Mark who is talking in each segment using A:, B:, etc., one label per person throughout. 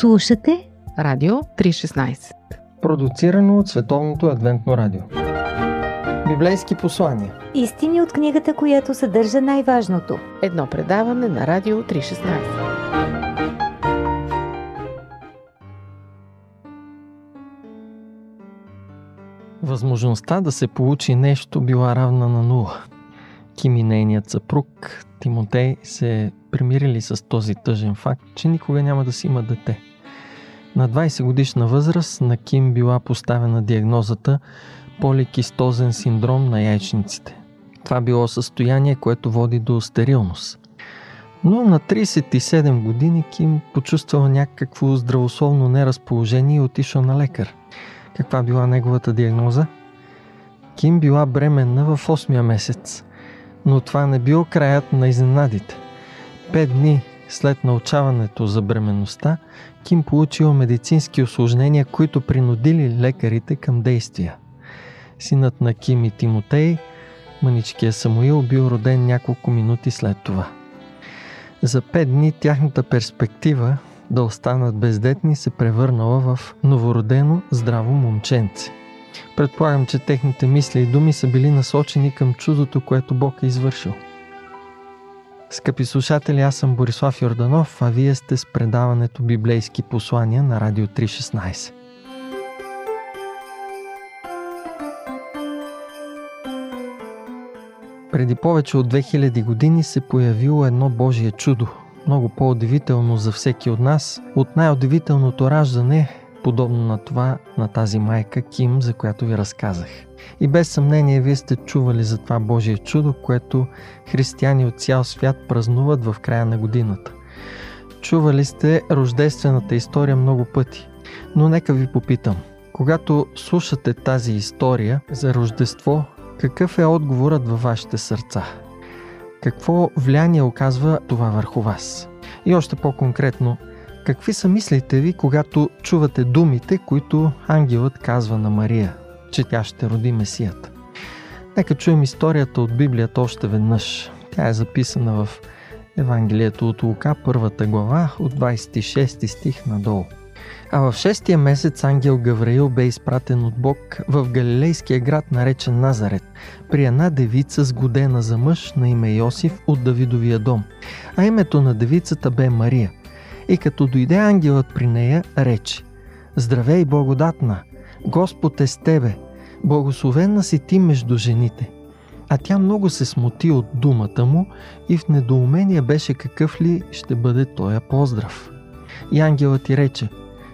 A: Слушате
B: Радио 316
C: Продуцирано от Световното адвентно радио Библейски послания
A: Истини от книгата, която съдържа най-важното.
B: Едно предаване на Радио 316
C: Възможността да се получи нещо била равна на нула. Ким и нейният съпруг Тимотей се примирили с този тъжен факт, че никога няма да си има дете. На 20 годишна възраст на Ким била поставена диагнозата поликистозен синдром на яйчниците. Това било състояние, което води до стерилност. Но на 37 години Ким почувствал някакво здравословно неразположение и отишъл на лекар. Каква била неговата диагноза? Ким била бременна в 8 месец, но това не бил краят на изненадите. Пет дни след научаването за бременността, Ким получил медицински осложнения, които принудили лекарите към действия. Синът на Ким и Тимотей, мъничкия Самуил, бил роден няколко минути след това. За пет дни тяхната перспектива да останат бездетни се превърнала в новородено здраво момченце. Предполагам, че техните мисли и думи са били насочени към чудото, което Бог е извършил – Скъпи слушатели, аз съм Борислав Йорданов, а вие сте с предаването Библейски послания на Радио 316. Преди повече от 2000 години се появило едно Божие чудо, много по-удивително за всеки от нас, от най-удивителното раждане, подобно на това на тази майка Ким, за която ви разказах. И без съмнение вие сте чували за това Божие чудо, което християни от цял свят празнуват в края на годината. Чували сте рождествената история много пъти. Но нека ви попитам, когато слушате тази история за Рождество, какъв е отговорът във вашите сърца? Какво влияние оказва това върху вас? И още по-конкретно, какви са мислите ви, когато чувате думите, които ангелът казва на Мария – че тя ще роди Месията. Нека чуем историята от Библията още веднъж. Тя е записана в Евангелието от Лука, първата глава, от 26 стих надолу. А в шестия месец ангел Гавраил бе изпратен от Бог в галилейския град, наречен Назарет, при една девица сгодена за мъж на име Йосиф от Давидовия дом. А името на девицата бе Мария. И като дойде ангелът при нея, рече Здравей, благодатна! Господ е с тебе! Благословена си ти между жените. А тя много се смути от думата му и в недоумение беше какъв ли ще бъде тоя поздрав. И ангелът ти рече,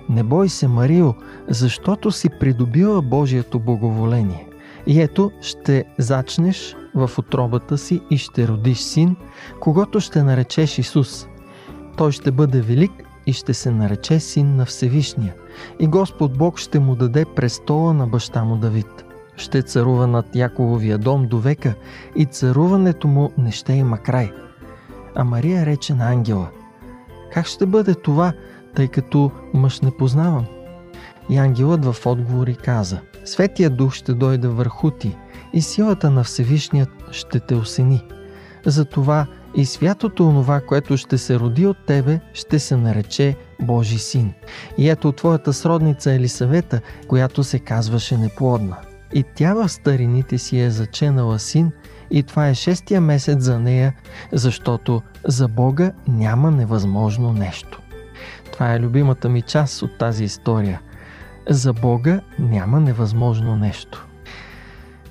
C: не бой се, Марио, защото си придобила Божието благоволение. И ето ще зачнеш в отробата си и ще родиш син, когато ще наречеш Исус. Той ще бъде велик и ще се нарече син на Всевишния. И Господ Бог ще му даде престола на баща му Давид ще царува над Якововия дом до века и царуването му не ще има край. А Мария рече на ангела, как ще бъде това, тъй като мъж не познавам? И ангелът в отговори каза, Светия дух ще дойде върху ти и силата на Всевишният ще те осени. Затова и святото онова, което ще се роди от тебе, ще се нарече Божи син. И ето твоята сродница Елисавета, която се казваше неплодна – и тя в старините си е заченала син и това е шестия месец за нея, защото за Бога няма невъзможно нещо. Това е любимата ми част от тази история. За Бога няма невъзможно нещо.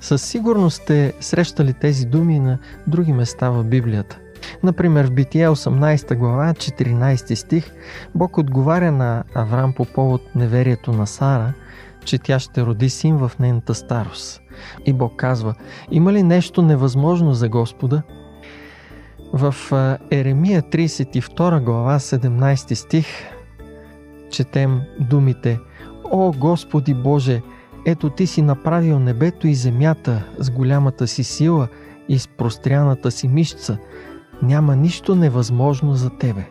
C: Със сигурност сте срещали тези думи на други места в Библията. Например, в Битие 18 глава, 14 стих, Бог отговаря на Авраам по повод неверието на Сара – че тя ще роди син в нейната старост. И Бог казва, има ли нещо невъзможно за Господа? В Еремия 32 глава 17 стих четем думите О Господи Боже, ето Ти си направил небето и земята с голямата си сила и с простряната си мишца. Няма нищо невъзможно за Тебе.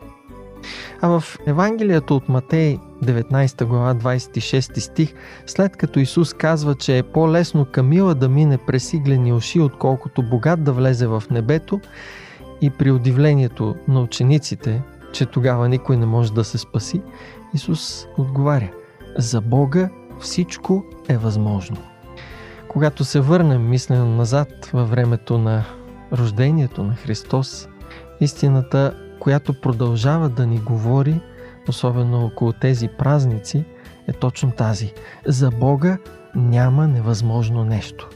C: А в Евангелието от Матей 19 глава 26 стих, след като Исус казва, че е по-лесно Камила да мине през иглени уши, отколкото богат да влезе в небето, и при удивлението на учениците, че тогава никой не може да се спаси, Исус отговаря За Бога всичко е възможно. Когато се върнем мислено назад във времето на рождението на Христос, истината, която продължава да ни говори, особено около тези празници, е точно тази. За Бога няма невъзможно нещо.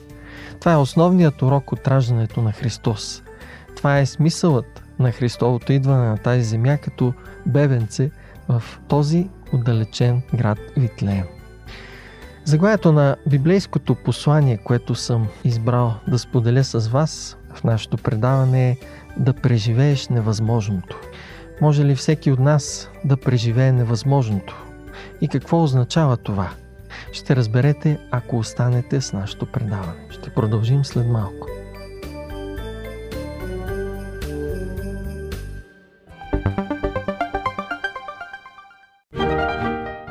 C: Това е основният урок от раждането на Христос. Това е смисълът на Христовото идване на тази земя като бебенце в този отдалечен град Витлеем. Заглавието на библейското послание, което съм избрал да споделя с вас в нашето предаване е да преживееш невъзможното. Може ли всеки от нас да преживее невъзможното? И какво означава това? Ще разберете, ако останете с нашето предаване. Ще продължим след малко.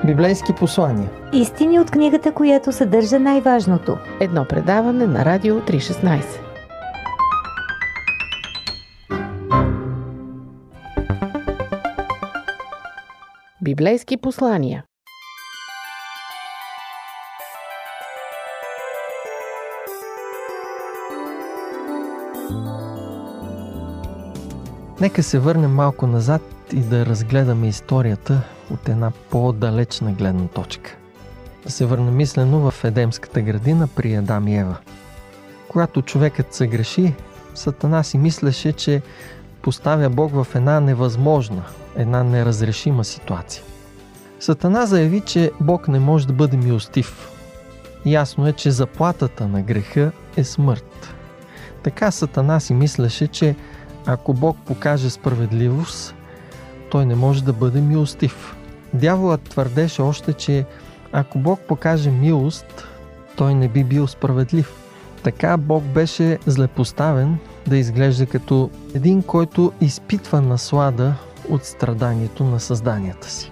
C: Библейски послания.
A: Истини от книгата, която съдържа най-важното.
B: Едно предаване на Радио 316. Библейски послания.
C: Нека се върнем малко назад и да разгледаме историята от една по-далечна гледна точка. Да се върна мислено в Едемската градина при Адам и Ева. Когато човекът се греши, Сатана си мислеше, че поставя Бог в една невъзможна, една неразрешима ситуация. Сатана заяви, че Бог не може да бъде милостив. Ясно е, че заплатата на греха е смърт. Така Сатана си мислеше, че ако Бог покаже справедливост, той не може да бъде милостив. Дяволът твърдеше още, че ако Бог покаже милост, той не би бил справедлив. Така Бог беше злепоставен да изглежда като един, който изпитва наслада от страданието на създанията си.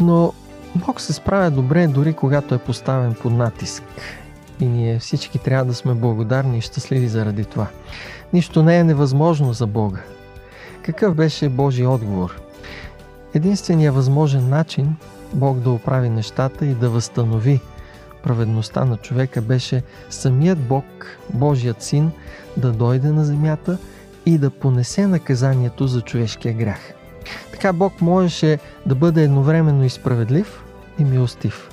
C: Но Бог се справя добре дори когато е поставен под натиск. И ние всички трябва да сме благодарни и щастливи заради това. Нищо не е невъзможно за Бога. Какъв беше Божий отговор? Единственият възможен начин Бог да оправи нещата и да възстанови праведността на човека беше самият Бог, Божият син, да дойде на земята и да понесе наказанието за човешкия грях. Така Бог можеше да бъде едновременно и справедлив и милостив.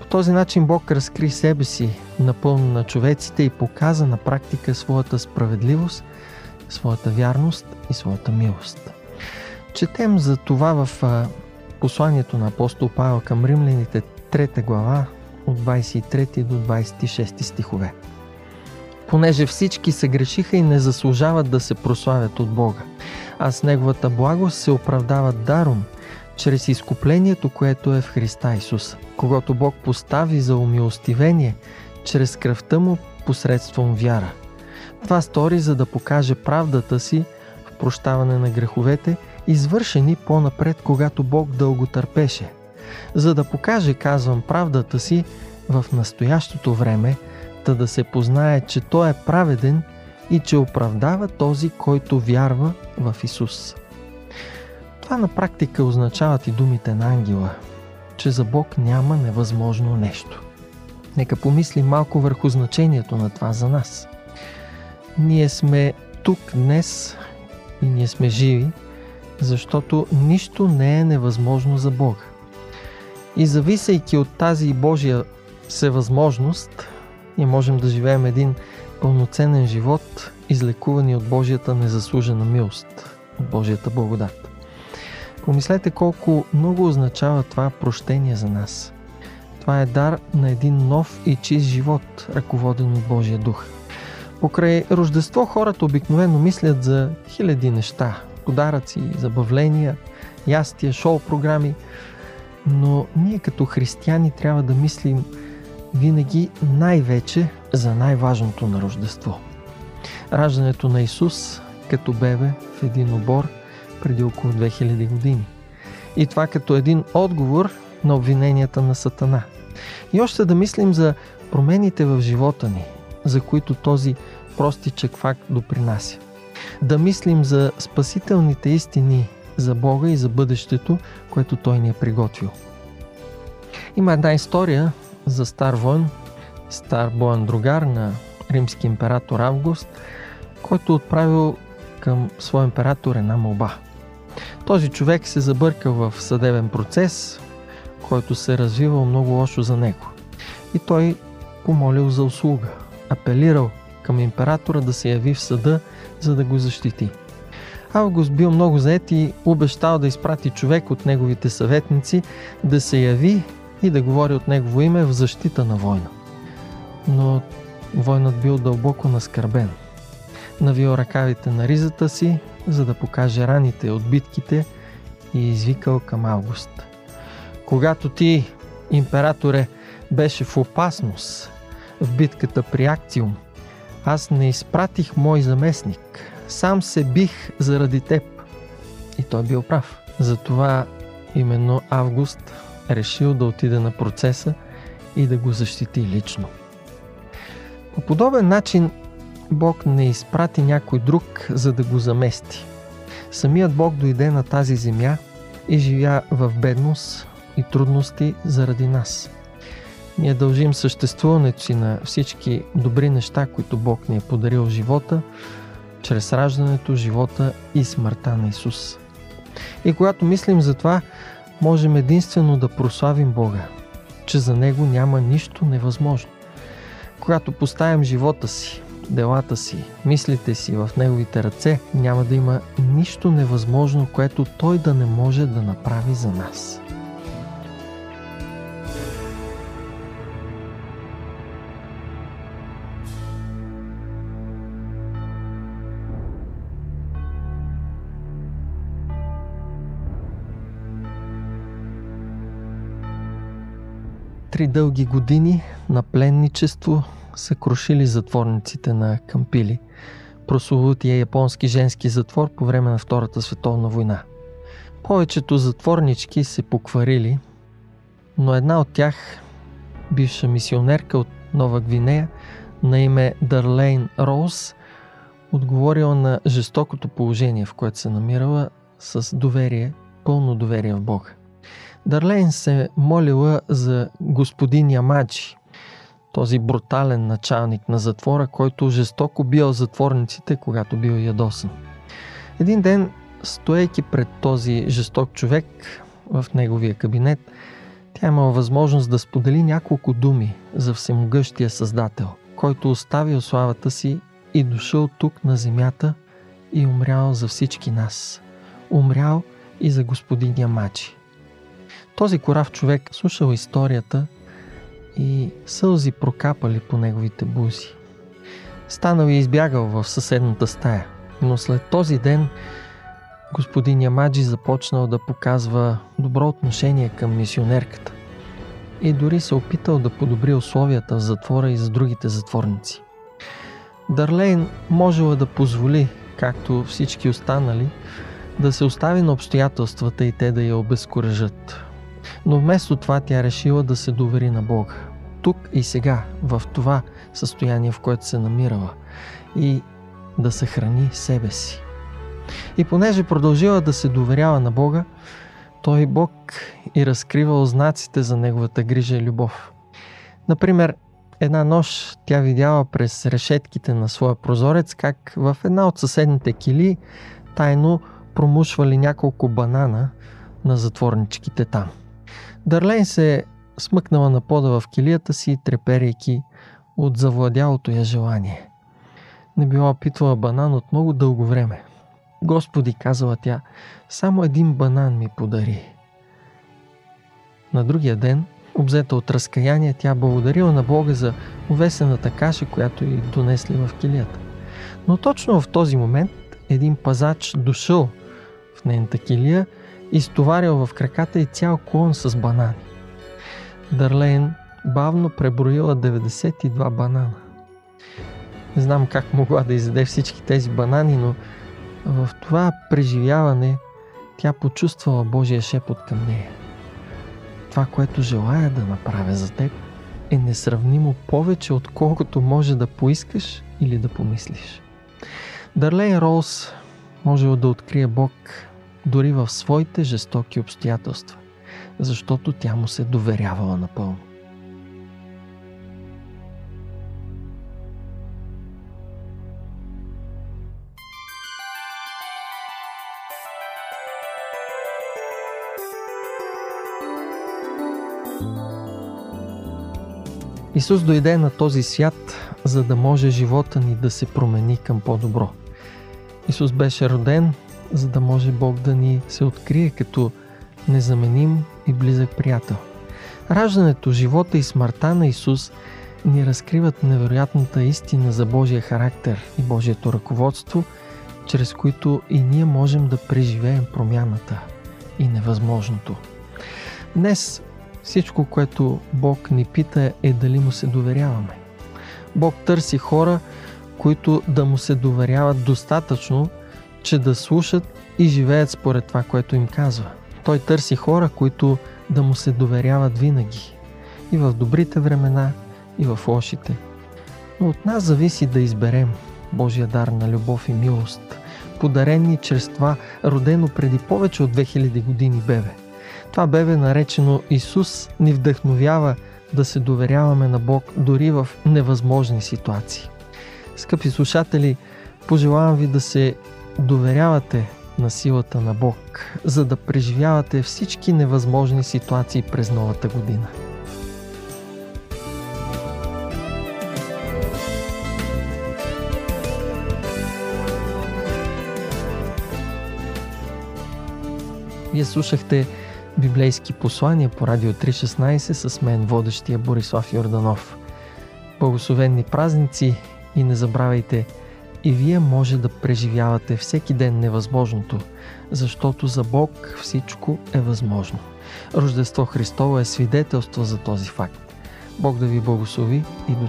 C: По този начин Бог разкри себе си напълно на човеците и показа на практика своята справедливост, своята вярност и своята милост. Четем за това в посланието на апостол Павел към римляните 3 глава от 23 до 26 стихове. Понеже всички се грешиха и не заслужават да се прославят от Бога, а с Неговата благост се оправдават даром, чрез изкуплението, което е в Христа Исус, когато Бог постави за умилостивение чрез кръвта Му посредством вяра. Това стори, за да покаже правдата си в прощаване на греховете – извършени по-напред, когато Бог дълго търпеше, за да покаже, казвам, правдата си в настоящото време, та да се познае, че Той е праведен и че оправдава този, който вярва в Исус. Това на практика означават и думите на ангела, че за Бог няма невъзможно нещо. Нека помислим малко върху значението на това за нас. Ние сме тук днес и ние сме живи, защото нищо не е невъзможно за Бога. И зависейки от тази Божия всевъзможност, ние можем да живеем един пълноценен живот, излекувани от Божията незаслужена милост, от Божията благодат. Помислете колко много означава това прощение за нас. Това е дар на един нов и чист живот, ръководен от Божия дух. Покрай Рождество хората обикновено мислят за хиляди неща, подаръци, забавления, ястия, шоу-програми. Но ние като християни трябва да мислим винаги най-вече за най-важното на Рождество. Раждането на Исус като бебе в един обор преди около 2000 години. И това като един отговор на обвиненията на Сатана. И още да мислим за промените в живота ни, за които този простичък факт допринася да мислим за спасителните истини за Бога и за бъдещето, което Той ни е приготвил. Има една история за стар войн, стар боен другар на римски император Август, който отправил към своя император една молба. Този човек се забъркал в съдебен процес, който се развивал много лошо за него. И той помолил за услуга, апелирал към императора да се яви в съда, за да го защити. Август бил много заед и обещал да изпрати човек от неговите съветници да се яви и да говори от негово име в защита на война. Но войнат бил дълбоко наскърбен. Навил ръкавите на ризата си, за да покаже раните от битките и извикал към Август. Когато ти, императоре, беше в опасност в битката при Акциум, аз не изпратих мой заместник. Сам се бих заради теб. И той бил прав. Затова именно Август решил да отиде на процеса и да го защити лично. По подобен начин Бог не изпрати някой друг, за да го замести. Самият Бог дойде на тази земя и живя в бедност и трудности заради нас. Ние дължим съществуването си на всички добри неща, които Бог ни е подарил в живота, чрез раждането, живота и смъртта на Исус. И когато мислим за това, можем единствено да прославим Бога, че за Него няма нищо невъзможно. Когато поставим живота си, делата си, мислите си в Неговите ръце, няма да има нищо невъзможно, което Той да не може да направи за нас. Три дълги години на пленничество са крушили затворниците на Кампили, прословутия японски женски затвор по време на Втората световна война. Повечето затворнички се покварили, но една от тях, бивша мисионерка от Нова Гвинея, на име Дарлейн Роуз, отговорила на жестокото положение, в което се намирала, с доверие, пълно доверие в Бога. Дарлейн се молила за господин Ямаджи, този брутален началник на затвора, който жестоко бил затворниците, когато бил ядосан. Един ден, стоейки пред този жесток човек в неговия кабинет, тя имала възможност да сподели няколко думи за всемогъщия Създател, който оставил славата си и дошъл тук на земята и умрял за всички нас. Умрял и за господин Ямачи. Този корав човек слушал историята и сълзи прокапали по неговите бузи. Станал и избягал в съседната стая, но след този ден господин Ямаджи започнал да показва добро отношение към мисионерката и дори се опитал да подобри условията в затвора и за другите затворници. Дарлейн можела да позволи, както всички останали, да се остави на обстоятелствата и те да я обезкуражат. Но вместо това тя решила да се довери на Бога. Тук и сега, в това състояние, в което се намирала. И да съхрани себе си. И понеже продължила да се доверява на Бога, той Бог и разкривал знаците за неговата грижа и любов. Например, една нощ тя видяла през решетките на своя прозорец как в една от съседните кили тайно промушвали няколко банана на затворничките там. Дарлейн се смъкнала на пода в килията си, треперейки от завладялото я желание. Не била опитвала банан от много дълго време. Господи, казала тя, само един банан ми подари. На другия ден, обзета от разкаяние, тя благодарила на Бога за увесената каша, която й донесли в килията. Но точно в този момент един пазач дошъл в нейната килия изтоварил в краката и цял клон с банани. Дарлейн бавно преброила 92 банана. Не знам как могла да изяде всички тези банани, но в това преживяване тя почувствала Божия шепот към нея. Това, което желая да направя за теб, е несравнимо повече, отколкото може да поискаш или да помислиш. Дарлейн Роуз можела да открие Бог дори в своите жестоки обстоятелства, защото тя му се доверявала напълно. Исус дойде на този свят, за да може живота ни да се промени към по-добро. Исус беше роден, за да може Бог да ни се открие като незаменим и близък приятел. Раждането, живота и смъртта на Исус ни разкриват невероятната истина за Божия характер и Божието ръководство, чрез които и ние можем да преживеем промяната и невъзможното. Днес всичко, което Бог ни пита е дали му се доверяваме. Бог търси хора, които да му се доверяват достатъчно, че да слушат и живеят според това, което им казва. Той търси хора, които да му се доверяват винаги. И в добрите времена, и в лошите. Но от нас зависи да изберем Божия дар на любов и милост, подарени чрез това родено преди повече от 2000 години бебе. Това бебе, наречено Исус, ни вдъхновява да се доверяваме на Бог дори в невъзможни ситуации. Скъпи слушатели, пожелавам ви да се доверявате на силата на Бог, за да преживявате всички невъзможни ситуации през новата година. Вие слушахте библейски послания по Радио 3.16 с мен, водещия Борислав Йорданов. Благословенни празници и не забравяйте, и вие може да преживявате всеки ден невъзможното, защото за Бог всичко е възможно. Рождество Христово е свидетелство за този факт. Бог да ви благослови и до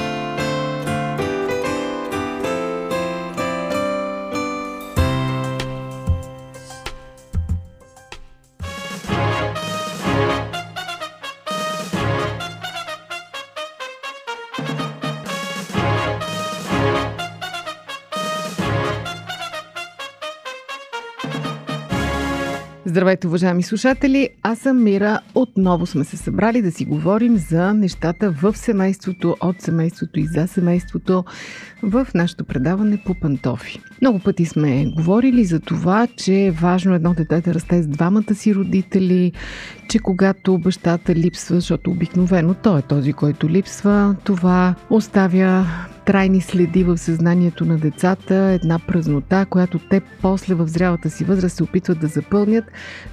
B: Здравейте, уважаеми слушатели! Аз съм Мира. Отново сме се събрали да си говорим за нещата в семейството, от семейството и за семейството в нашето предаване по пантофи. Много пъти сме говорили за това, че е важно едно дете да расте с двамата си родители, че когато бащата липсва, защото обикновено той е този, който липсва, това оставя трайни следи в съзнанието на децата, една празнота, която те после в зрялата си възраст се опитват да запълнят.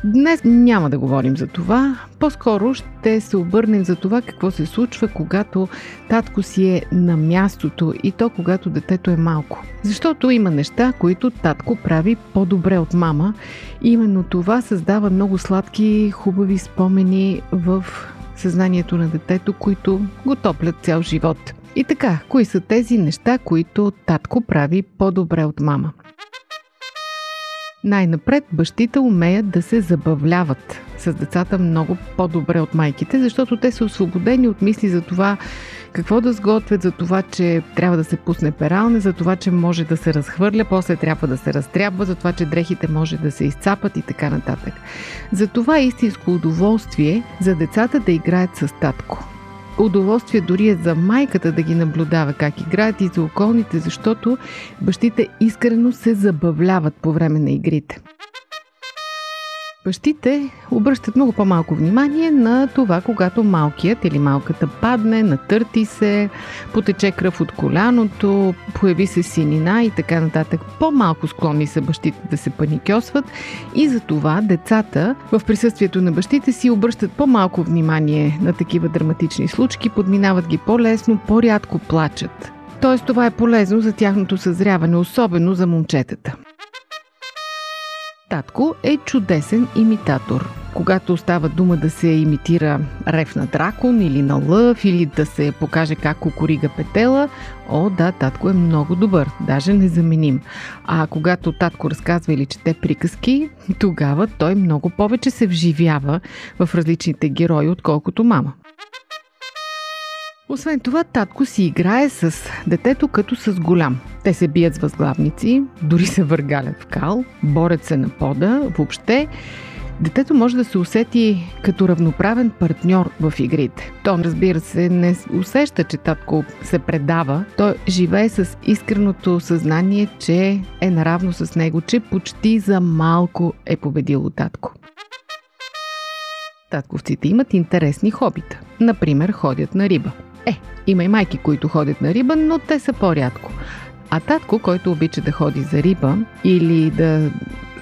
B: Днес няма да говорим за това, по-скоро ще се обърнем за това какво се случва, когато татко си е на мястото и то когато детето е малко. Защото има неща, които татко прави по-добре от мама. Именно това създава много сладки, хубави спомени в съзнанието на детето, които го топлят цял живот. И така, кои са тези неща, които татко прави по-добре от мама? Най-напред бащите умеят да се забавляват с децата много по-добре от майките, защото те са освободени от мисли за това какво да сготвят, за това, че трябва да се пусне пералне, за това, че може да се разхвърля, после трябва да се разтрябва, за това, че дрехите може да се изцапат и така нататък. За това е истинско удоволствие за децата да играят с татко. Удоволствие дори е за майката да ги наблюдава как играят и за околните, защото бащите искрено се забавляват по време на игрите. Бащите обръщат много по-малко внимание на това, когато малкият или малката падне, натърти се, потече кръв от коляното, появи се синина и така нататък. По-малко склонни са бащите да се паникьосват и за това децата в присъствието на бащите си обръщат по-малко внимание на такива драматични случки, подминават ги по-лесно, по-рядко плачат. Тоест това е полезно за тяхното съзряване, особено за момчетата. Татко е чудесен имитатор. Когато става дума да се имитира рев на дракон или на лъв, или да се покаже как кукурига петела, о да, татко е много добър, даже незаменим. А когато татко разказва или чете приказки, тогава той много повече се вживява в различните герои, отколкото мама. Освен това, татко си играе с детето като с голям. Те се бият с възглавници, дори се въргалят в кал, борят се на пода, въобще Детето може да се усети като равноправен партньор в игрите. То, разбира се, не усеща, че татко се предава. Той живее с искреното съзнание, че е наравно с него, че почти за малко е победило татко. Татковците имат интересни хобита. Например, ходят на риба. Е, има и майки, които ходят на риба, но те са по-рядко. А татко, който обича да ходи за риба или да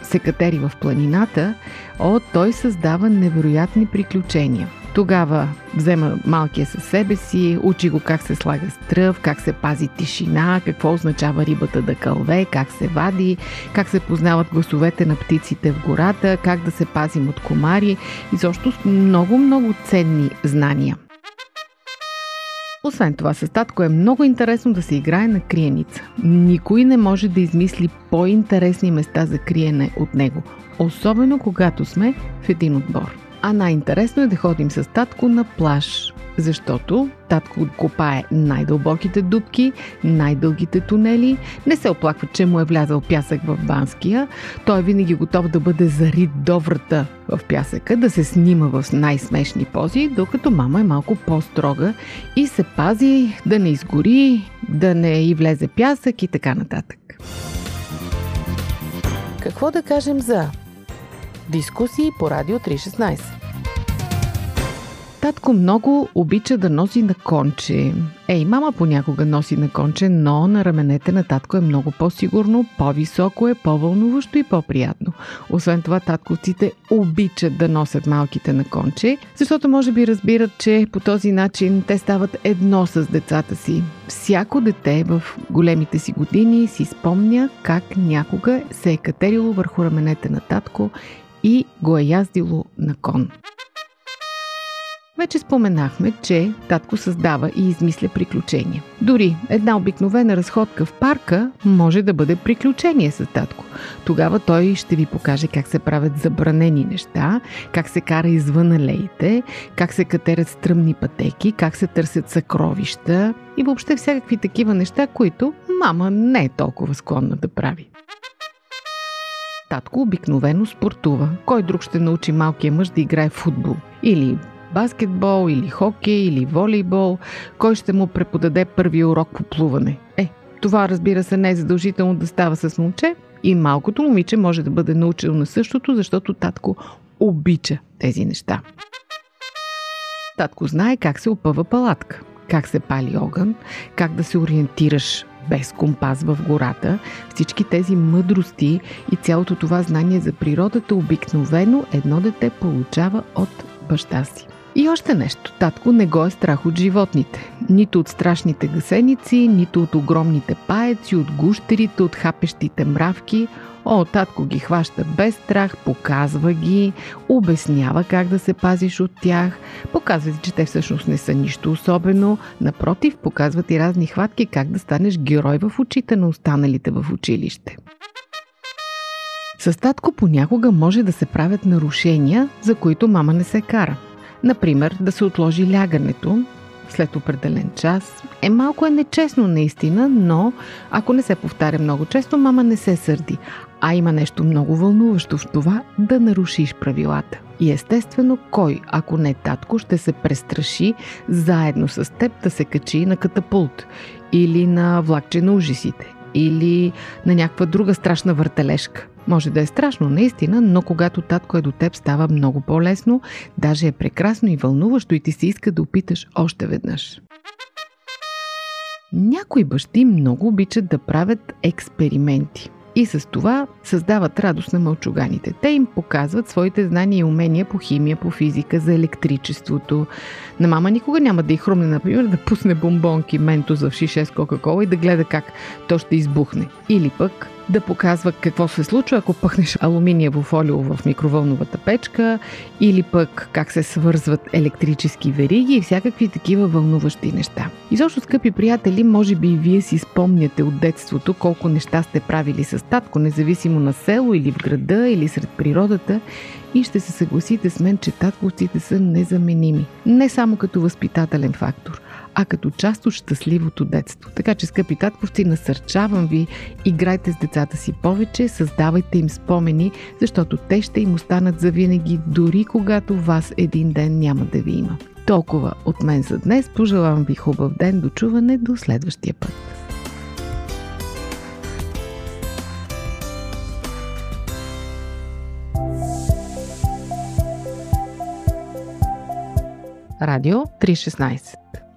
B: се катери в планината, о, той създава невероятни приключения. Тогава взема малкия със себе си, учи го как се слага стръв, как се пази тишина, какво означава рибата да кълве, как се вади, как се познават гласовете на птиците в гората, как да се пазим от комари и защо много-много ценни знания. Освен това, с татко е много интересно да се играе на криеница. Никой не може да измисли по-интересни места за криене от него, особено когато сме в един отбор. А най-интересно е да ходим с татко на плаж, защото татко копае най-дълбоките дубки, най-дългите тунели, не се оплаква, че му е влязал пясък в Банския, той е винаги готов да бъде зарит до врата в пясъка, да се снима в най-смешни пози, докато мама е малко по-строга и се пази да не изгори, да не и влезе пясък и така нататък. Какво да кажем за дискусии по Радио 316? Татко много обича да носи на конче. Ей, мама понякога носи на конче, но на раменете на татко е много по-сигурно, по-високо е, по-вълнуващо и по-приятно. Освен това, татковците обичат да носят малките на конче, защото може би разбират, че по този начин те стават едно с децата си. Всяко дете в големите си години си спомня как някога се е катерило върху раменете на татко и го е яздило на кон. Вече споменахме, че татко създава и измисля приключения. Дори една обикновена разходка в парка може да бъде приключение с татко. Тогава той ще ви покаже как се правят забранени неща, как се кара извън алеите, как се катерят стръмни пътеки, как се търсят съкровища и въобще всякакви такива неща, които мама не е толкова склонна да прави. Татко обикновено спортува. Кой друг ще научи малкия мъж да играе в футбол? Или баскетбол или хокей или волейбол, кой ще му преподаде първи урок по плуване. Е, това разбира се не е задължително да става с момче и малкото момиче може да бъде научено на същото, защото татко обича тези неща. Татко знае как се опъва палатка, как се пали огън, как да се ориентираш без компас в гората, всички тези мъдрости и цялото това знание за природата обикновено едно дете получава от баща си. И още нещо. Татко не го е страх от животните. Нито от страшните гасеници, нито от огромните паеци, от гущерите, от хапещите мравки. О, татко ги хваща без страх, показва ги, обяснява как да се пазиш от тях, показва ти, че те всъщност не са нищо особено. Напротив, показват и разни хватки как да станеш герой в очите на останалите в училище. С татко понякога може да се правят нарушения, за които мама не се кара. Например, да се отложи лягането след определен час. Е, малко е нечестно наистина, но ако не се повтаря много често, мама не се сърди. А има нещо много вълнуващо в това да нарушиш правилата. И естествено, кой, ако не татко, ще се престраши заедно с теб да се качи на катапулт или на влакче на ужасите или на някаква друга страшна въртележка. Може да е страшно, наистина, но когато татко е до теб, става много по-лесно, даже е прекрасно и вълнуващо и ти се иска да опиташ още веднъж. Някои бащи много обичат да правят експерименти. И с това създават радост на мълчуганите. Те им показват своите знания и умения по химия, по физика, за електричеството. На мама никога няма да й хрумне, например, да пусне бомбонки, ментос в шише с Кока-Кола и да гледа как то ще избухне. Или пък да показва какво се случва, ако пъхнеш алуминиево фолио в микровълновата печка или пък как се свързват електрически вериги и всякакви такива вълнуващи неща. Изобщо, скъпи приятели, може би и вие си спомняте от детството колко неща сте правили с татко, независимо на село или в града или сред природата и ще се съгласите с мен, че татковците са незаменими. Не само като възпитателен фактор, а като част от щастливото детство. Така че, скъпи татковци, насърчавам ви, играйте с децата си повече, създавайте им спомени, защото те ще им останат завинаги, дори когато вас един ден няма да ви има. Толкова от мен за днес. Пожелавам ви хубав ден. До чуване до следващия път. Радио 316